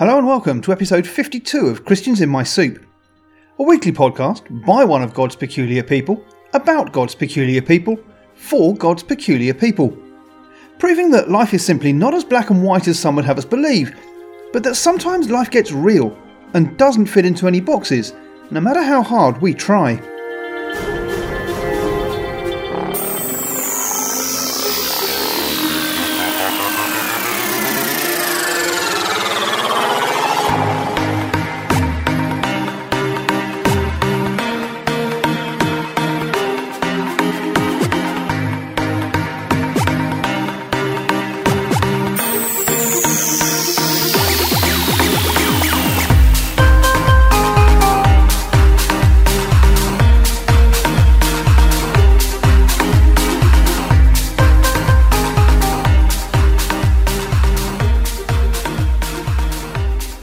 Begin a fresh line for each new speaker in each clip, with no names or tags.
Hello and welcome to episode 52 of Christians in My Soup, a weekly podcast by one of God's peculiar people, about God's peculiar people, for God's peculiar people. Proving that life is simply not as black and white as some would have us believe, but that sometimes life gets real and doesn't fit into any boxes, no matter how hard we try.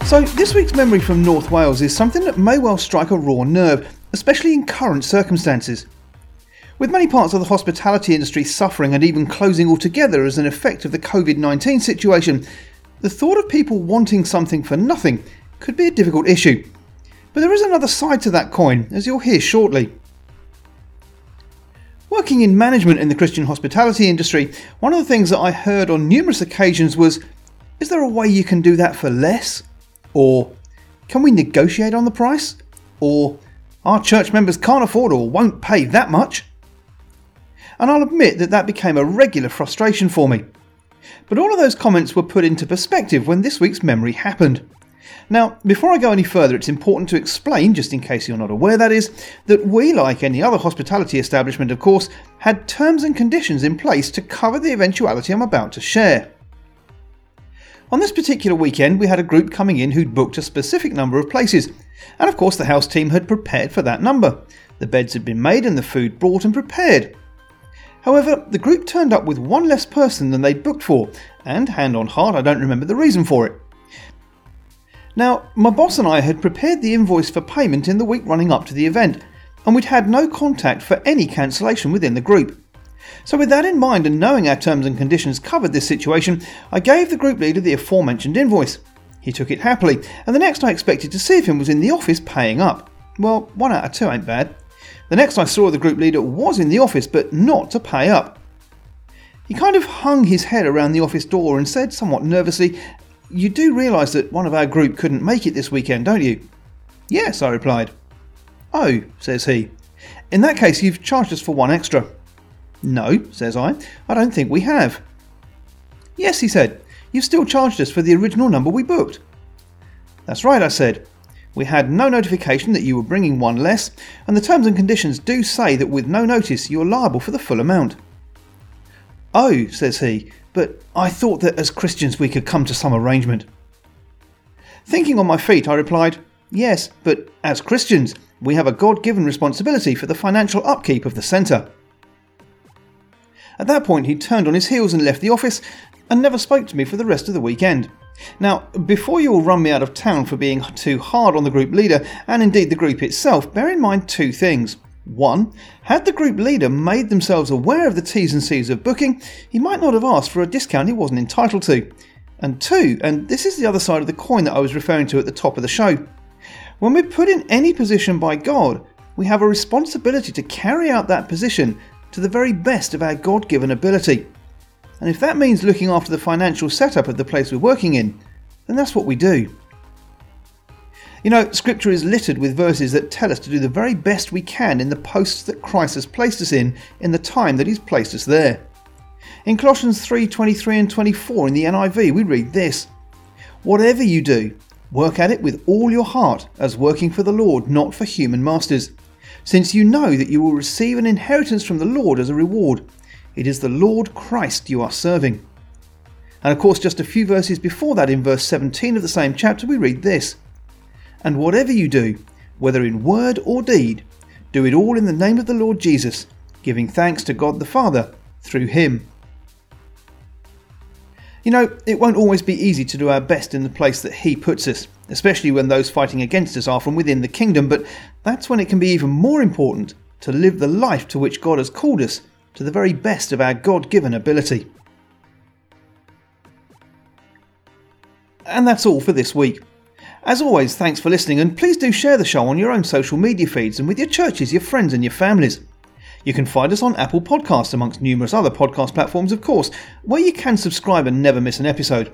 So, this week's memory from North Wales is something that may well strike a raw nerve, especially in current circumstances. With many parts of the hospitality industry suffering and even closing altogether as an effect of the COVID 19 situation, the thought of people wanting something for nothing could be a difficult issue. But there is another side to that coin, as you'll hear shortly. Working in management in the Christian hospitality industry, one of the things that I heard on numerous occasions was Is there a way you can do that for less? Or can we negotiate on the price? Or our church members can't afford or won't pay that much? And I'll admit that that became a regular frustration for me. But all of those comments were put into perspective when this week's memory happened. Now, before I go any further, it's important to explain, just in case you're not aware, that is, that we, like any other hospitality establishment, of course, had terms and conditions in place to cover the eventuality I'm about to share. On this particular weekend, we had a group coming in who'd booked a specific number of places, and of course, the house team had prepared for that number. The beds had been made and the food brought and prepared. However, the group turned up with one less person than they'd booked for, and hand on heart, I don't remember the reason for it. Now, my boss and I had prepared the invoice for payment in the week running up to the event, and we'd had no contact for any cancellation within the group. So, with that in mind and knowing our terms and conditions covered this situation, I gave the group leader the aforementioned invoice. He took it happily, and the next I expected to see him was in the office paying up. Well, one out of two ain't bad. The next I saw the group leader was in the office, but not to pay up. He kind of hung his head around the office door and said somewhat nervously, You do realise that one of our group couldn't make it this weekend, don't you? Yes, I replied. Oh, says he. In that case, you've charged us for one extra. No, says I, I don't think we have. Yes, he said, you've still charged us for the original number we booked. That's right, I said. We had no notification that you were bringing one less, and the terms and conditions do say that with no notice you're liable for the full amount. Oh, says he, but I thought that as Christians we could come to some arrangement. Thinking on my feet, I replied, Yes, but as Christians, we have a God given responsibility for the financial upkeep of the centre. At that point, he turned on his heels and left the office and never spoke to me for the rest of the weekend. Now, before you all run me out of town for being too hard on the group leader, and indeed the group itself, bear in mind two things. One, had the group leader made themselves aware of the T's and C's of booking, he might not have asked for a discount he wasn't entitled to. And two, and this is the other side of the coin that I was referring to at the top of the show, when we're put in any position by God, we have a responsibility to carry out that position to the very best of our God given ability. And if that means looking after the financial setup of the place we're working in, then that's what we do. You know, Scripture is littered with verses that tell us to do the very best we can in the posts that Christ has placed us in in the time that He's placed us there. In Colossians 3 23 and 24 in the NIV, we read this Whatever you do, work at it with all your heart, as working for the Lord, not for human masters since you know that you will receive an inheritance from the Lord as a reward. It is the Lord Christ you are serving. And of course, just a few verses before that, in verse 17 of the same chapter, we read this And whatever you do, whether in word or deed, do it all in the name of the Lord Jesus, giving thanks to God the Father through him. You know, it won't always be easy to do our best in the place that He puts us, especially when those fighting against us are from within the kingdom, but that's when it can be even more important to live the life to which God has called us to the very best of our God given ability. And that's all for this week. As always, thanks for listening, and please do share the show on your own social media feeds and with your churches, your friends, and your families. You can find us on Apple Podcasts, amongst numerous other podcast platforms, of course, where you can subscribe and never miss an episode.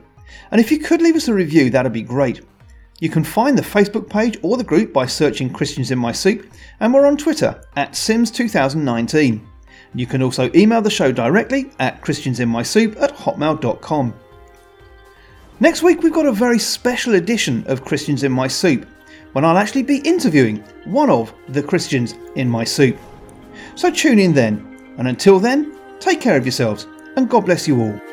And if you could leave us a review, that'd be great. You can find the Facebook page or the group by searching Christians in My Soup, and we're on Twitter at Sims2019. You can also email the show directly at christiansinmysoup at hotmail.com. Next week, we've got a very special edition of Christians in My Soup, when I'll actually be interviewing one of the Christians in My Soup. So tune in then, and until then, take care of yourselves, and God bless you all.